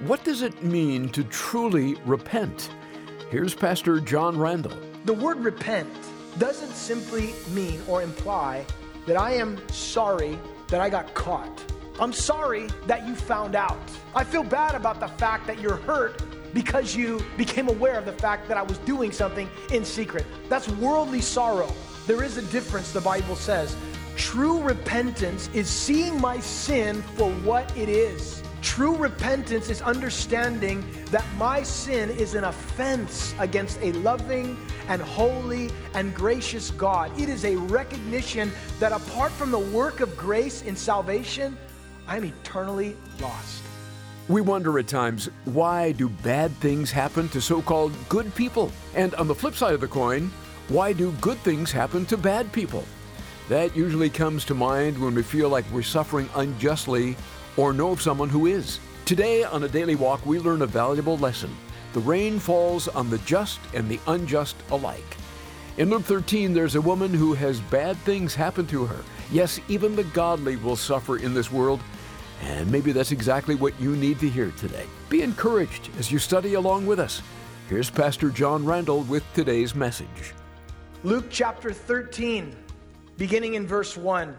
What does it mean to truly repent? Here's Pastor John Randall. The word repent doesn't simply mean or imply that I am sorry that I got caught. I'm sorry that you found out. I feel bad about the fact that you're hurt because you became aware of the fact that I was doing something in secret. That's worldly sorrow. There is a difference, the Bible says. True repentance is seeing my sin for what it is. True repentance is understanding that my sin is an offense against a loving and holy and gracious God. It is a recognition that apart from the work of grace in salvation, I'm eternally lost. We wonder at times why do bad things happen to so called good people? And on the flip side of the coin, why do good things happen to bad people? That usually comes to mind when we feel like we're suffering unjustly or know of someone who is. Today on a daily walk, we learn a valuable lesson. The rain falls on the just and the unjust alike. In Luke 13, there's a woman who has bad things happen to her. Yes, even the godly will suffer in this world, and maybe that's exactly what you need to hear today. Be encouraged as you study along with us. Here's Pastor John Randall with today's message. Luke chapter 13, beginning in verse 1.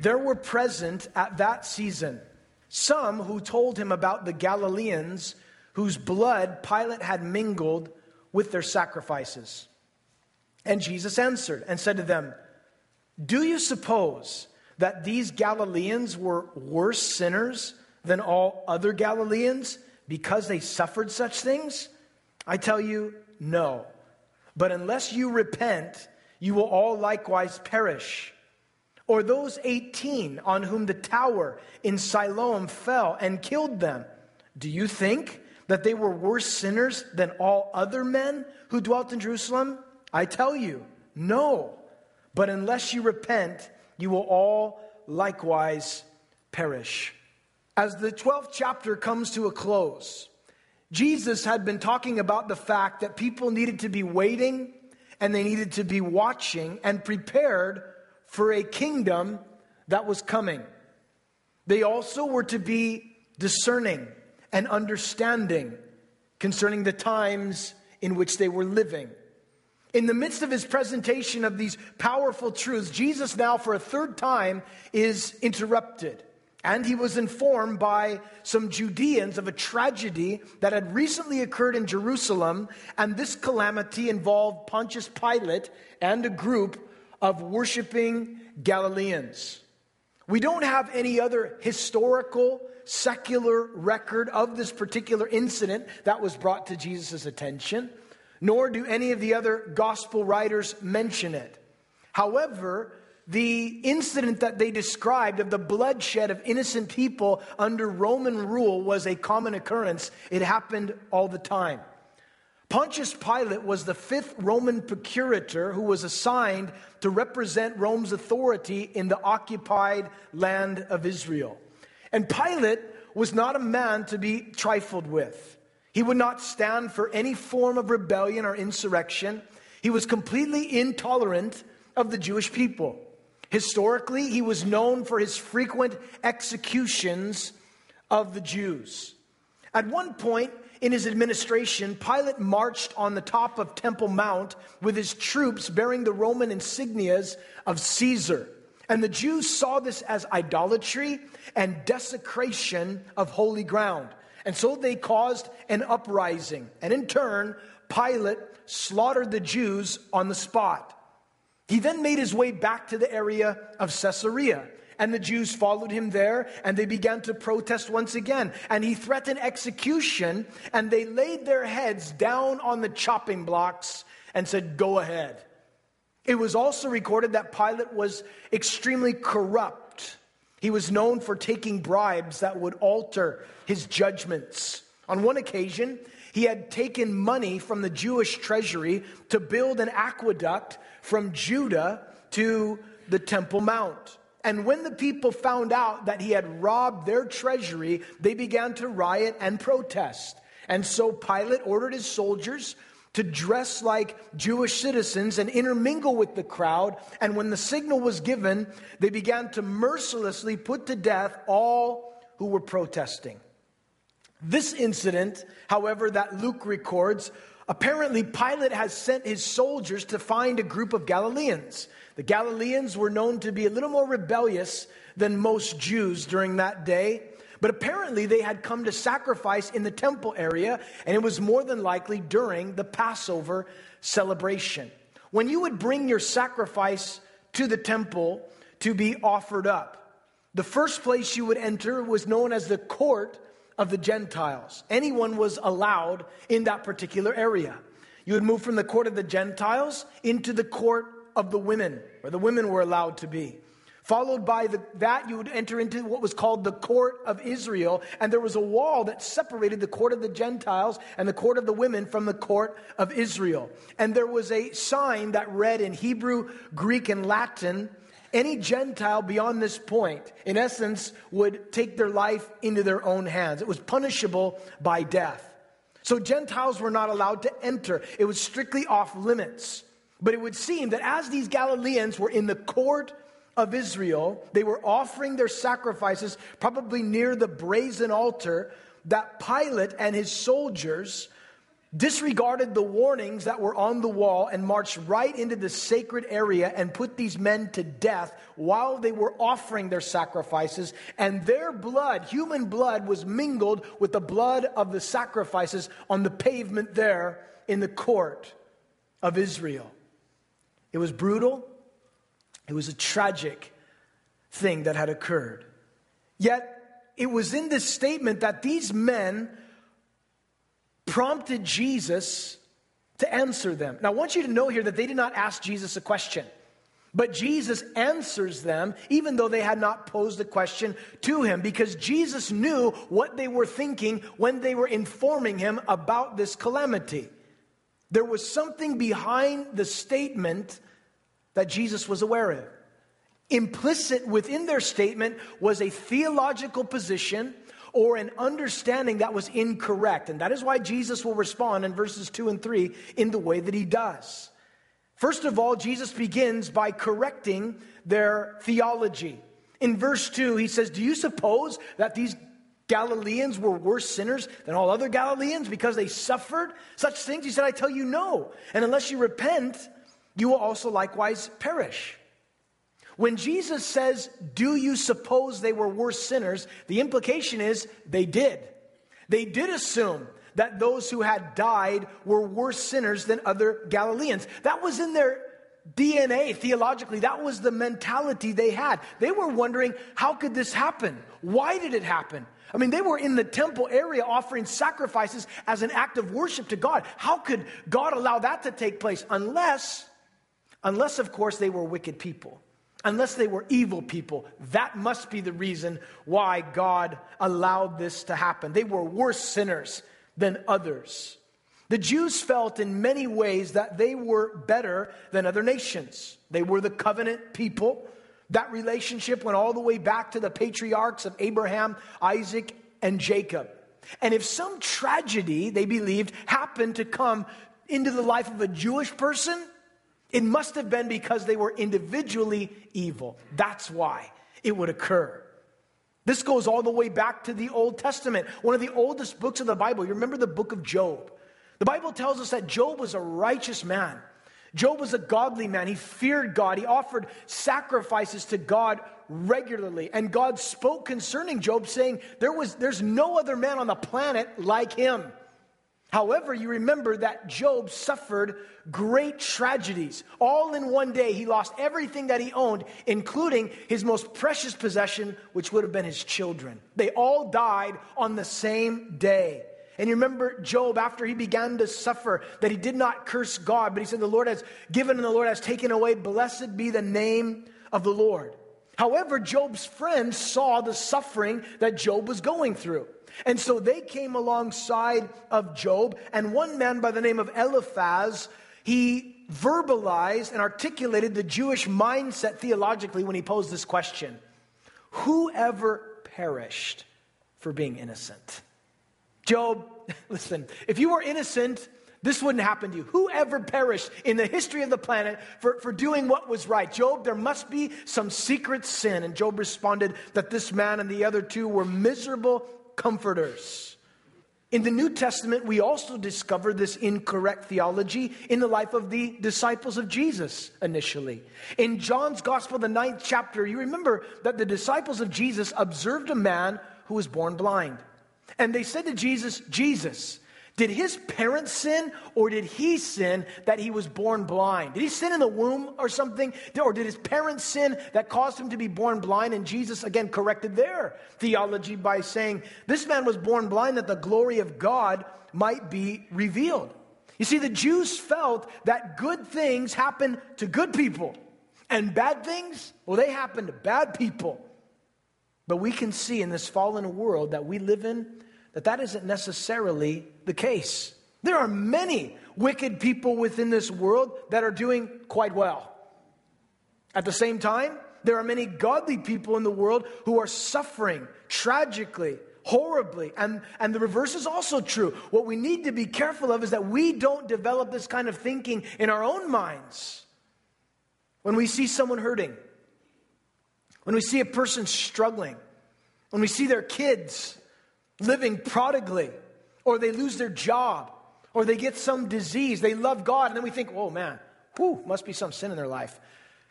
There were present at that season some who told him about the Galileans whose blood Pilate had mingled with their sacrifices. And Jesus answered and said to them, Do you suppose that these Galileans were worse sinners than all other Galileans because they suffered such things? I tell you, no. But unless you repent, you will all likewise perish. Or those 18 on whom the tower in Siloam fell and killed them, do you think that they were worse sinners than all other men who dwelt in Jerusalem? I tell you, no. But unless you repent, you will all likewise perish. As the 12th chapter comes to a close, Jesus had been talking about the fact that people needed to be waiting and they needed to be watching and prepared for a kingdom that was coming. They also were to be discerning and understanding concerning the times in which they were living. In the midst of his presentation of these powerful truths, Jesus now, for a third time, is interrupted. And he was informed by some Judeans of a tragedy that had recently occurred in Jerusalem. And this calamity involved Pontius Pilate and a group of worshiping Galileans. We don't have any other historical, secular record of this particular incident that was brought to Jesus' attention, nor do any of the other gospel writers mention it. However, the incident that they described of the bloodshed of innocent people under Roman rule was a common occurrence. It happened all the time. Pontius Pilate was the fifth Roman procurator who was assigned to represent Rome's authority in the occupied land of Israel. And Pilate was not a man to be trifled with. He would not stand for any form of rebellion or insurrection. He was completely intolerant of the Jewish people. Historically, he was known for his frequent executions of the Jews. At one point, in his administration, Pilate marched on the top of Temple Mount with his troops bearing the Roman insignias of Caesar. And the Jews saw this as idolatry and desecration of holy ground. And so they caused an uprising. And in turn, Pilate slaughtered the Jews on the spot. He then made his way back to the area of Caesarea and the Jews followed him there, and they began to protest once again. And he threatened execution, and they laid their heads down on the chopping blocks and said, Go ahead. It was also recorded that Pilate was extremely corrupt. He was known for taking bribes that would alter his judgments. On one occasion, he had taken money from the Jewish treasury to build an aqueduct from Judah to the Temple Mount. And when the people found out that he had robbed their treasury, they began to riot and protest. And so Pilate ordered his soldiers to dress like Jewish citizens and intermingle with the crowd. And when the signal was given, they began to mercilessly put to death all who were protesting. This incident, however, that Luke records, apparently Pilate has sent his soldiers to find a group of Galileans. The Galileans were known to be a little more rebellious than most Jews during that day. But apparently, they had come to sacrifice in the temple area, and it was more than likely during the Passover celebration. When you would bring your sacrifice to the temple to be offered up, the first place you would enter was known as the court of the Gentiles. Anyone was allowed in that particular area. You would move from the court of the Gentiles into the court of the women, where the women were allowed to be. Followed by the, that, you would enter into what was called the court of Israel, and there was a wall that separated the court of the Gentiles and the court of the women from the court of Israel. And there was a sign that read in Hebrew, Greek, and Latin any Gentile beyond this point, in essence, would take their life into their own hands. It was punishable by death. So Gentiles were not allowed to enter, it was strictly off limits. But it would seem that as these Galileans were in the court of Israel, they were offering their sacrifices probably near the brazen altar that Pilate and his soldiers disregarded the warnings that were on the wall and marched right into the sacred area and put these men to death while they were offering their sacrifices. And their blood, human blood, was mingled with the blood of the sacrifices on the pavement there in the court of Israel. It was brutal, it was a tragic thing that had occurred. Yet, it was in this statement that these men prompted Jesus to answer them. Now, I want you to know here that they did not ask Jesus a question. But Jesus answers them, even though they had not posed a question to him, because Jesus knew what they were thinking when they were informing him about this calamity. There was something behind the statement that Jesus was aware of. Implicit within their statement was a theological position or an understanding that was incorrect. And that is why Jesus will respond in verses 2 and 3 in the way that he does. First of all, Jesus begins by correcting their theology. In verse 2, he says, Do you suppose that these Galileans were worse sinners than all other Galileans because they suffered such things? He said, I tell you no. And unless you repent, you will also likewise perish. When Jesus says, Do you suppose they were worse sinners? the implication is they did. They did assume that those who had died were worse sinners than other Galileans. That was in their DNA theologically. That was the mentality they had. They were wondering, how could this happen? Why did it happen? I mean, they were in the temple area offering sacrifices as an act of worship to God. How could God allow that to take place? Unless, unless, of course, they were wicked people unless they were evil people. That must be the reason why God allowed this to happen. They were worse sinners than others. The Jews felt in many ways that they were better than other nations. They were the covenant people. That relationship went all the way back to the patriarchs of Abraham, Isaac, and Jacob. And if some tragedy, they believed, happened to come into the life of a Jewish person, it must have been because they were individually evil. That's why it would occur. This goes all the way back to the Old Testament, one of the oldest books of the Bible. You remember the book of Job? The Bible tells us that Job was a righteous man. Job was a godly man. He feared God. He offered sacrifices to God regularly. And God spoke concerning Job, saying, there was, There's no other man on the planet like him. However, you remember that Job suffered great tragedies. All in one day, he lost everything that he owned, including his most precious possession, which would have been his children. They all died on the same day. And you remember Job, after he began to suffer, that he did not curse God, but he said, The Lord has given and the Lord has taken away. Blessed be the name of the Lord. However, Job's friends saw the suffering that Job was going through. And so they came alongside of Job, and one man by the name of Eliphaz, he verbalized and articulated the Jewish mindset theologically when he posed this question Whoever perished for being innocent? Job, listen, if you were innocent, this wouldn't happen to you. Whoever perished in the history of the planet for, for doing what was right? Job, there must be some secret sin. And Job responded that this man and the other two were miserable comforters. In the New Testament, we also discover this incorrect theology in the life of the disciples of Jesus initially. In John's Gospel, the ninth chapter, you remember that the disciples of Jesus observed a man who was born blind. And they said to Jesus, Jesus, did his parents sin or did he sin that he was born blind? Did he sin in the womb or something? Or did his parents sin that caused him to be born blind? And Jesus again corrected their theology by saying, This man was born blind that the glory of God might be revealed. You see, the Jews felt that good things happen to good people and bad things, well, they happen to bad people. But we can see in this fallen world that we live in that that isn't necessarily the case. There are many wicked people within this world that are doing quite well. At the same time, there are many godly people in the world who are suffering tragically, horribly. And, and the reverse is also true. What we need to be careful of is that we don't develop this kind of thinking in our own minds. When we see someone hurting, when we see a person struggling, when we see their kids living prodigally, or they lose their job, or they get some disease. They love God, and then we think, oh man, whew, must be some sin in their life,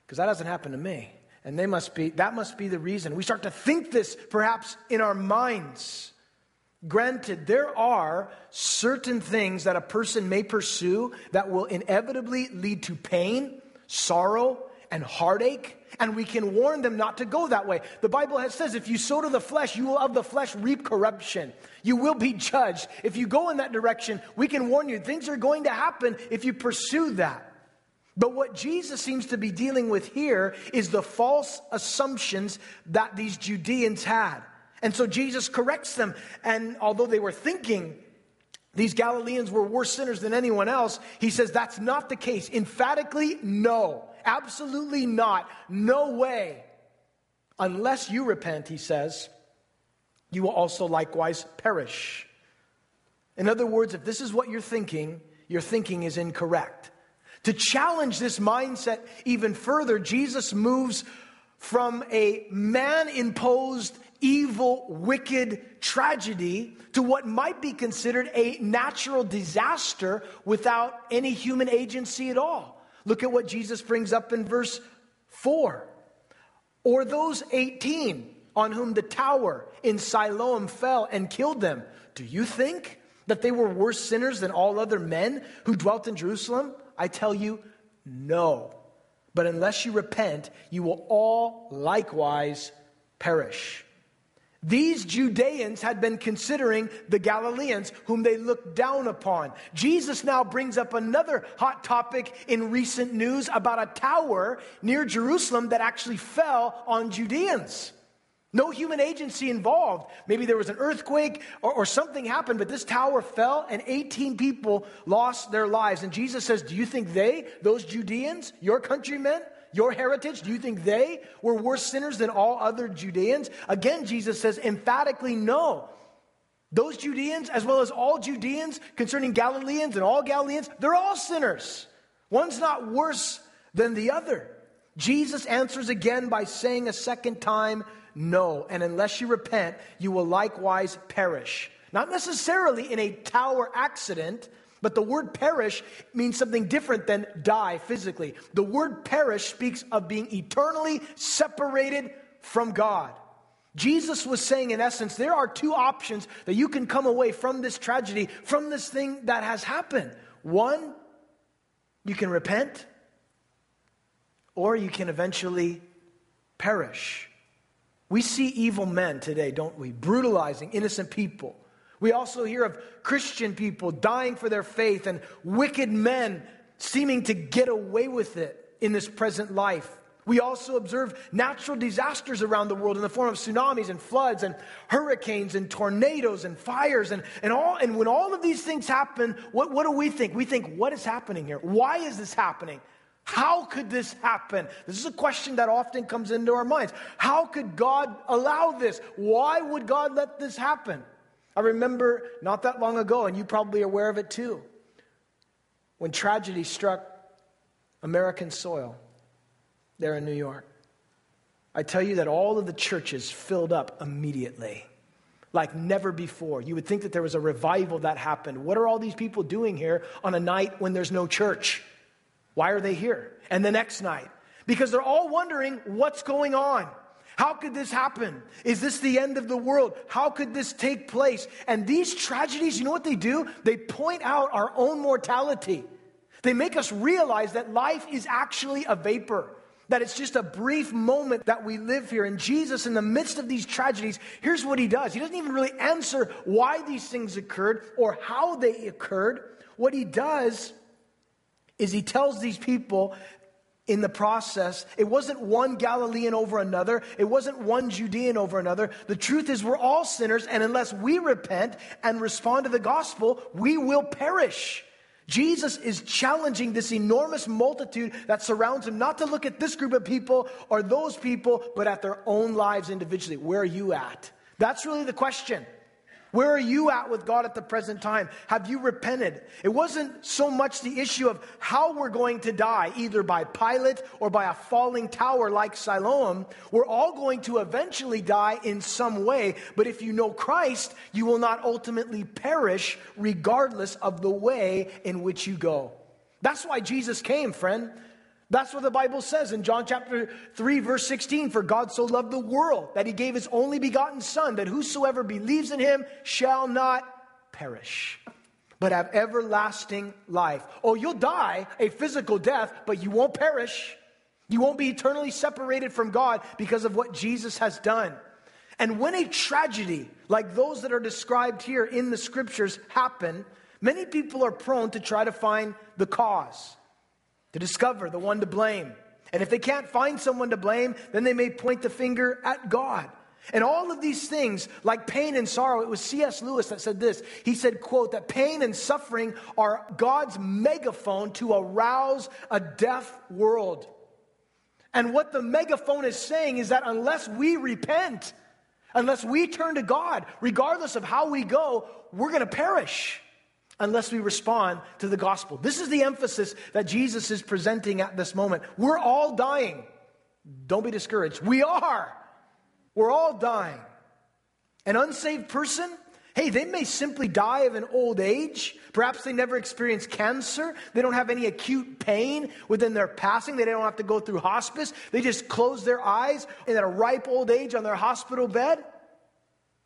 because that doesn't happen to me. And they must be, that must be the reason. We start to think this perhaps in our minds. Granted, there are certain things that a person may pursue that will inevitably lead to pain, sorrow, and heartache and we can warn them not to go that way. The Bible says, if you sow to the flesh, you will of the flesh reap corruption. You will be judged. If you go in that direction, we can warn you, things are going to happen if you pursue that. But what Jesus seems to be dealing with here is the false assumptions that these Judeans had. And so Jesus corrects them. And although they were thinking these Galileans were worse sinners than anyone else, he says that's not the case. Emphatically, no. Absolutely not. No way. Unless you repent, he says, you will also likewise perish. In other words, if this is what you're thinking, your thinking is incorrect. To challenge this mindset even further, Jesus moves from a man imposed, evil, wicked tragedy to what might be considered a natural disaster without any human agency at all. Look at what Jesus brings up in verse 4. Or those 18 on whom the tower in Siloam fell and killed them. Do you think that they were worse sinners than all other men who dwelt in Jerusalem? I tell you, no. But unless you repent, you will all likewise perish. These Judeans had been considering the Galileans, whom they looked down upon. Jesus now brings up another hot topic in recent news about a tower near Jerusalem that actually fell on Judeans. No human agency involved. Maybe there was an earthquake or, or, something happened, but this tower fell and 18 people lost their lives. And Jesus says, Do you think they, those Judeans, your countrymen, your heritage? Do you think they were worse sinners than all other Judeans? Again, Jesus says emphatically no. Those Judeans, as well as all Judeans concerning Galileans and all Galileans, they're all sinners. One's not worse than the other. Jesus answers again by saying a second time, no. And unless you repent, you will likewise perish. Not necessarily in a tower accident, but the word perish means something different than die physically. The word perish speaks of being eternally separated from God. Jesus was saying, in essence, there are two options that you can come away from this tragedy, from this thing that has happened. One, you can repent, or you can eventually perish. We see evil men today, don't we? Brutalizing innocent people we also hear of Christian people dying for their faith and wicked men seeming to get away with it in this present life. We also observe natural disasters around the world in the form of tsunamis and floods and hurricanes and tornadoes and fires and, and all and when all of these things happen, what, what do we think? We think, what is happening here? Why is this happening? How could this happen? This is a question that often comes into our minds. How could God allow this? Why would God let this happen? I remember not that long ago, and you probably are aware of it too, when tragedy struck American soil there in New York. I tell you that all of the churches filled up immediately. like never before. You would think that there was a revival that happened. What are all these people doing here on a night when there's no church? Why are they here? And the next night? Because they're all wondering what's going on. How could this happen? Is this the end of the world? How could this take place? And these tragedies, you know what they do? They point out our own mortality. They make us realize that life is actually a vapor, that it's just a brief moment that we live here. And Jesus, in the midst of these tragedies, here's what he does He doesn't even really answer why these things occurred or how they occurred. What he does is he tells these people in the process. It wasn't one Galilean over another. It wasn't one Judean over another. The truth is, we're all sinners, and unless we repent and respond to the gospel, we will perish. Jesus is challenging this enormous multitude that surrounds him not to look at this group of people or those people, but at their own lives individually. Where are you at? That's really the question. Where are you at with God at the present time? Have you repented? It wasn't so much the issue of how we're going to die, either by Pilate or by a falling tower like Siloam. We're all going to eventually die in some way, but if you know Christ, you will not ultimately perish regardless of the way in which you go. That's why Jesus came, friend. That's what the Bible says in John chapter 3, verse 16. For God so loved the world that he gave his only begotten Son, that whosoever believes in him shall not perish, but have everlasting life. Oh, you'll die a physical death, but you won't perish. You won't be eternally separated from God because of what Jesus has done. And when a tragedy like those that are described here in the scriptures happen, many people are prone to try to find the cause to discover the one to blame. And if they can't find someone to blame, then they may point the finger at God. And all of these things, like pain and sorrow, it was C.S. Lewis that said this. He said, quote, that pain and suffering are God's megaphone to arouse a deaf world. And what the megaphone is saying is that unless we repent, unless we turn to God, regardless of how we go, we're going to perish unless we respond to the gospel. This is the emphasis that Jesus is presenting at this moment. We're all dying. Don't be discouraged. We are. We're all dying. An unsaved person, hey, they may simply die of an old age. Perhaps they never experienced cancer. They don't have any acute pain within their passing. They don't have to go through hospice. They just close their eyes and at a ripe old age on their hospital bed.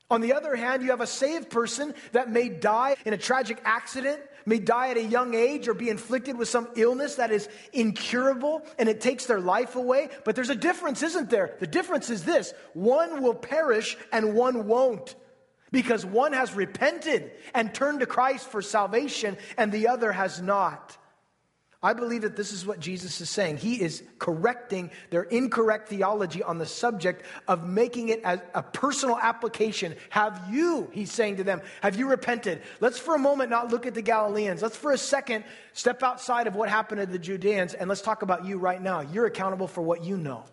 On the other hand, you have a saved person that may die in a tragic accident, may die at a young age, or be inflicted with some illness that is incurable and it takes their life away. But there's a difference, isn't there? The difference is this one will perish and one won't. Because one has repented and turned to Christ for salvation, and the other has not. I believe that this is what Jesus is saying. He is correcting their incorrect theology on the subject of making it as a personal application. Have you, he's saying to them, have you repented? Let's for a moment not look at the Galileans. Let's for a second step outside of what happened to the Judeans and let's talk about you right now. You're accountable for what you know.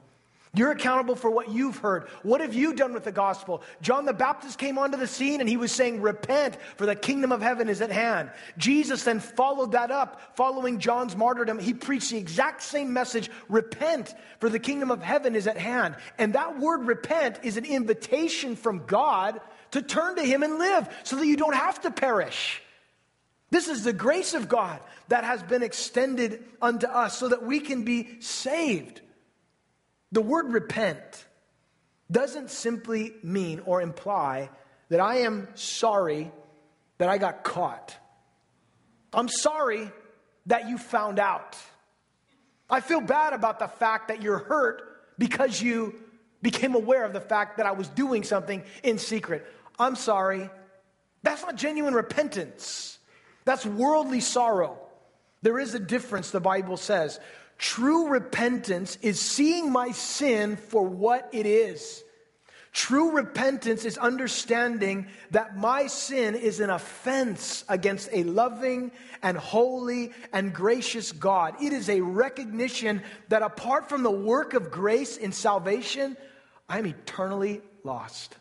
You're accountable for what you've heard. What have you done with the gospel? John the Baptist came onto the scene and he was saying, Repent, for the kingdom of heaven is at hand. Jesus then followed that up. Following John's martyrdom, he preached the exact same message Repent, for the kingdom of heaven is at hand. And that word repent is an invitation from God to turn to him and live so that you don't have to perish. This is the grace of God that has been extended unto us so that we can be saved. The word repent doesn't simply mean or imply that I am sorry that I got caught. I'm sorry that you found out. I feel bad about the fact that you're hurt because you became aware of the fact that I was doing something in secret. I'm sorry. That's not genuine repentance. That's worldly sorrow. There is a difference, the Bible says. True repentance is seeing my sin for what it is. True repentance is understanding that my sin is an offense against a loving and holy and gracious God. It is a recognition that apart from the work of grace in salvation, I'm eternally lost.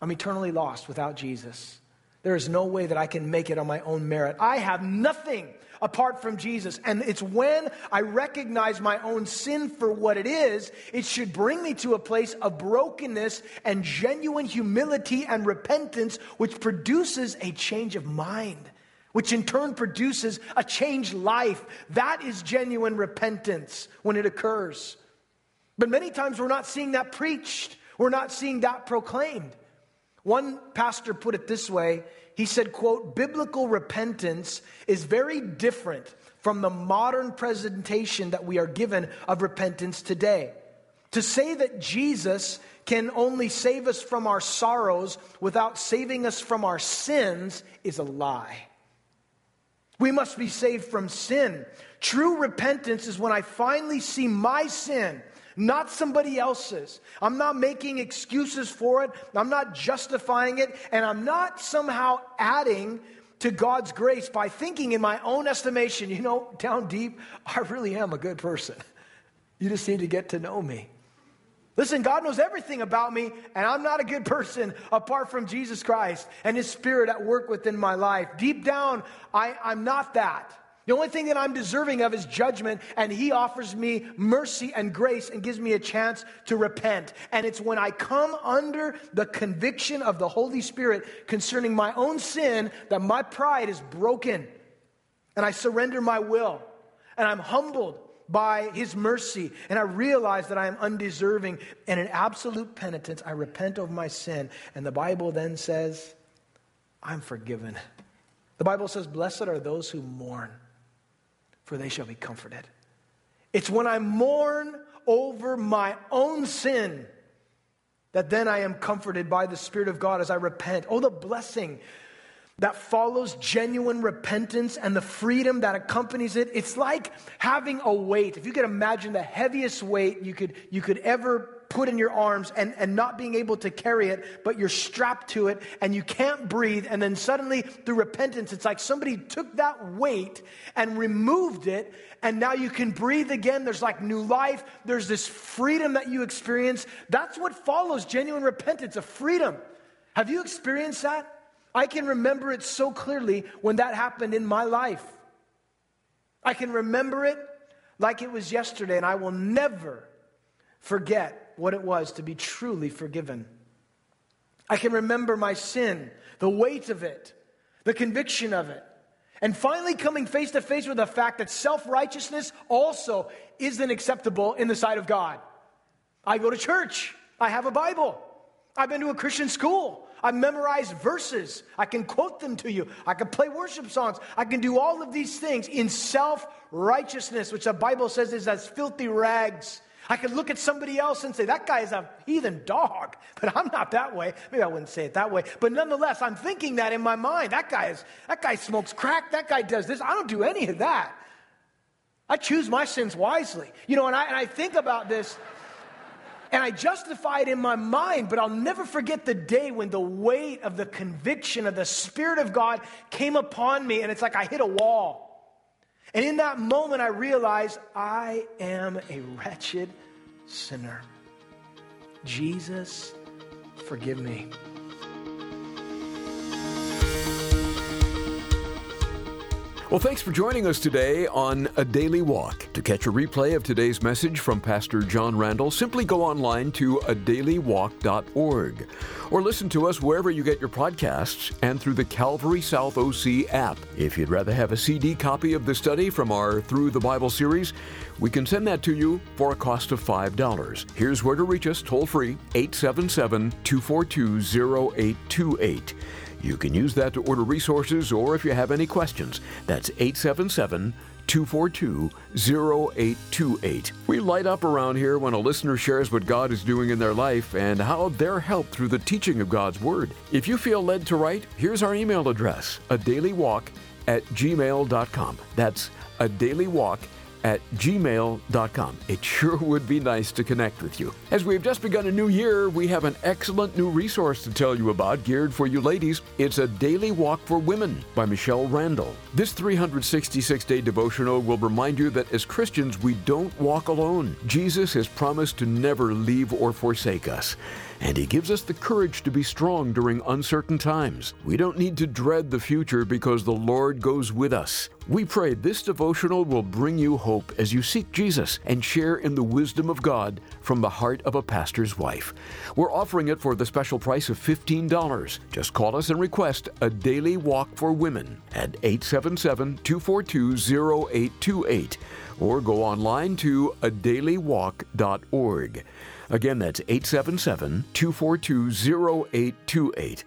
I'm eternally lost without Jesus. There is no way that I can make it on my own merit. I have nothing apart from Jesus. And it's when I recognize my own sin for what it is, it should bring me to a place of brokenness and genuine humility and repentance, which produces a change of mind, which in turn produces a changed life. That is genuine repentance when it occurs. But many times we're not seeing that preached, we're not seeing that proclaimed. One pastor put it this way he said, quote, biblical repentance is very different from the modern presentation that we are given of repentance today. To say that Jesus can only save us from our sorrows without saving us from our sins is a lie. We must be saved from sin. True repentance is when I finally see my sin not somebody else's. I'm not making excuses for it, I'm not justifying it, and I'm not somehow adding to God's grace by thinking in my own estimation, you know, down deep, I really am a good person. You just need to get to know me. Listen, God knows everything about me, and I'm not a good person apart from Jesus Christ and His Spirit at work within my life. Deep down, I, I'm not that. The only thing that I'm deserving of is judgment, and He offers me mercy and grace and gives me a chance to repent. And it's when I come under the conviction of the Holy Spirit concerning my own sin that my pride is broken, and I surrender my will, and I'm humbled by His mercy, and I realize that I am undeserving. And in absolute penitence, I repent of my sin. And the Bible then says, I'm forgiven. The Bible says, Blessed are those who mourn for they shall be comforted. It's when I mourn over my own sin that then I am comforted by the Spirit of God as I repent. Oh, the blessing that follows genuine repentance and the freedom that accompanies it. It's like having a weight. If you could imagine the heaviest weight you could, you could ever put in your arms and, and not being able to carry it, but you're strapped to it and you can't breathe. And then suddenly, through repentance, it's like somebody took that weight and removed it, and now you can breathe again. There's like new life, there's this freedom that you experience. That's what follows genuine repentance a freedom. Have you experienced that? I can remember it so clearly when that happened in my life. I can remember it like it was yesterday, and I will never forget what it was to be truly forgiven. I can remember my sin, the weight of it, the conviction of it, and finally coming face to face with the fact that self righteousness also isn't acceptable in the sight of God. I go to church, I have a Bible, I've been to a Christian school. I memorized verses. I can quote them to you. I can play worship songs. I can do all of these things in self righteousness, which the Bible says is as filthy rags I could look at somebody else and say, that guy is a heathen dog, but I'm not that way. Maybe I wouldn't say it that way, but nonetheless, I'm thinking that in my mind. That guy is, that guy smokes crack. That guy does this. I don't do any of that. I choose my sins wisely. You know, and I, and I think about this and I justify it in my mind, but I'll never forget the day when the weight of the conviction of the Spirit of God came upon me, and it's like I hit a wall. And in that moment, I realized I am a wretched sinner. Jesus, forgive me. Well, thanks for joining us today on A Daily Walk. To catch a replay of today's message from Pastor John Randall, simply go online to adailywalk.org or listen to us wherever you get your podcasts and through the Calvary South OC app. If you'd rather have a CD copy of the study from our Through the Bible series, we can send that to you for a cost of $5. Here's where to reach us toll free 877 242 0828. You can use that to order resources or if you have any questions. That's 877 242 0828. We light up around here when a listener shares what God is doing in their life and how they're helped through the teaching of God's Word. If you feel led to write, here's our email address a daily walk at gmail.com. That's a daily walk at gmail.com. It sure would be nice to connect with you. As we've just begun a new year, we have an excellent new resource to tell you about geared for you ladies. It's a daily walk for women by Michelle Randall. This 366 day devotional will remind you that as Christians, we don't walk alone. Jesus has promised to never leave or forsake us. And He gives us the courage to be strong during uncertain times. We don't need to dread the future because the Lord goes with us. We pray this devotional will bring you hope as you seek Jesus and share in the wisdom of God from the heart of a pastor's wife. We're offering it for the special price of $15. Just call us and request a daily walk for women at 877 242 0828 or go online to adailywalk.org. Again, that's 877 242 0828.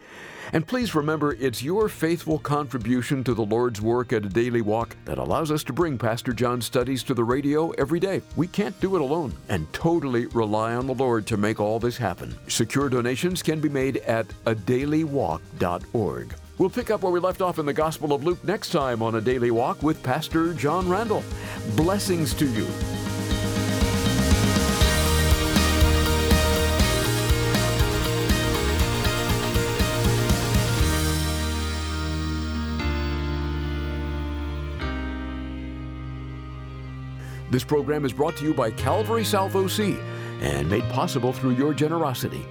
And please remember, it's your faithful contribution to the Lord's work at a daily walk that allows us to bring Pastor John's studies to the radio every day. We can't do it alone and totally rely on the Lord to make all this happen. Secure donations can be made at adailywalk.org. We'll pick up where we left off in the Gospel of Luke next time on A Daily Walk with Pastor John Randall. Blessings to you. This program is brought to you by Calvary South OC and made possible through your generosity.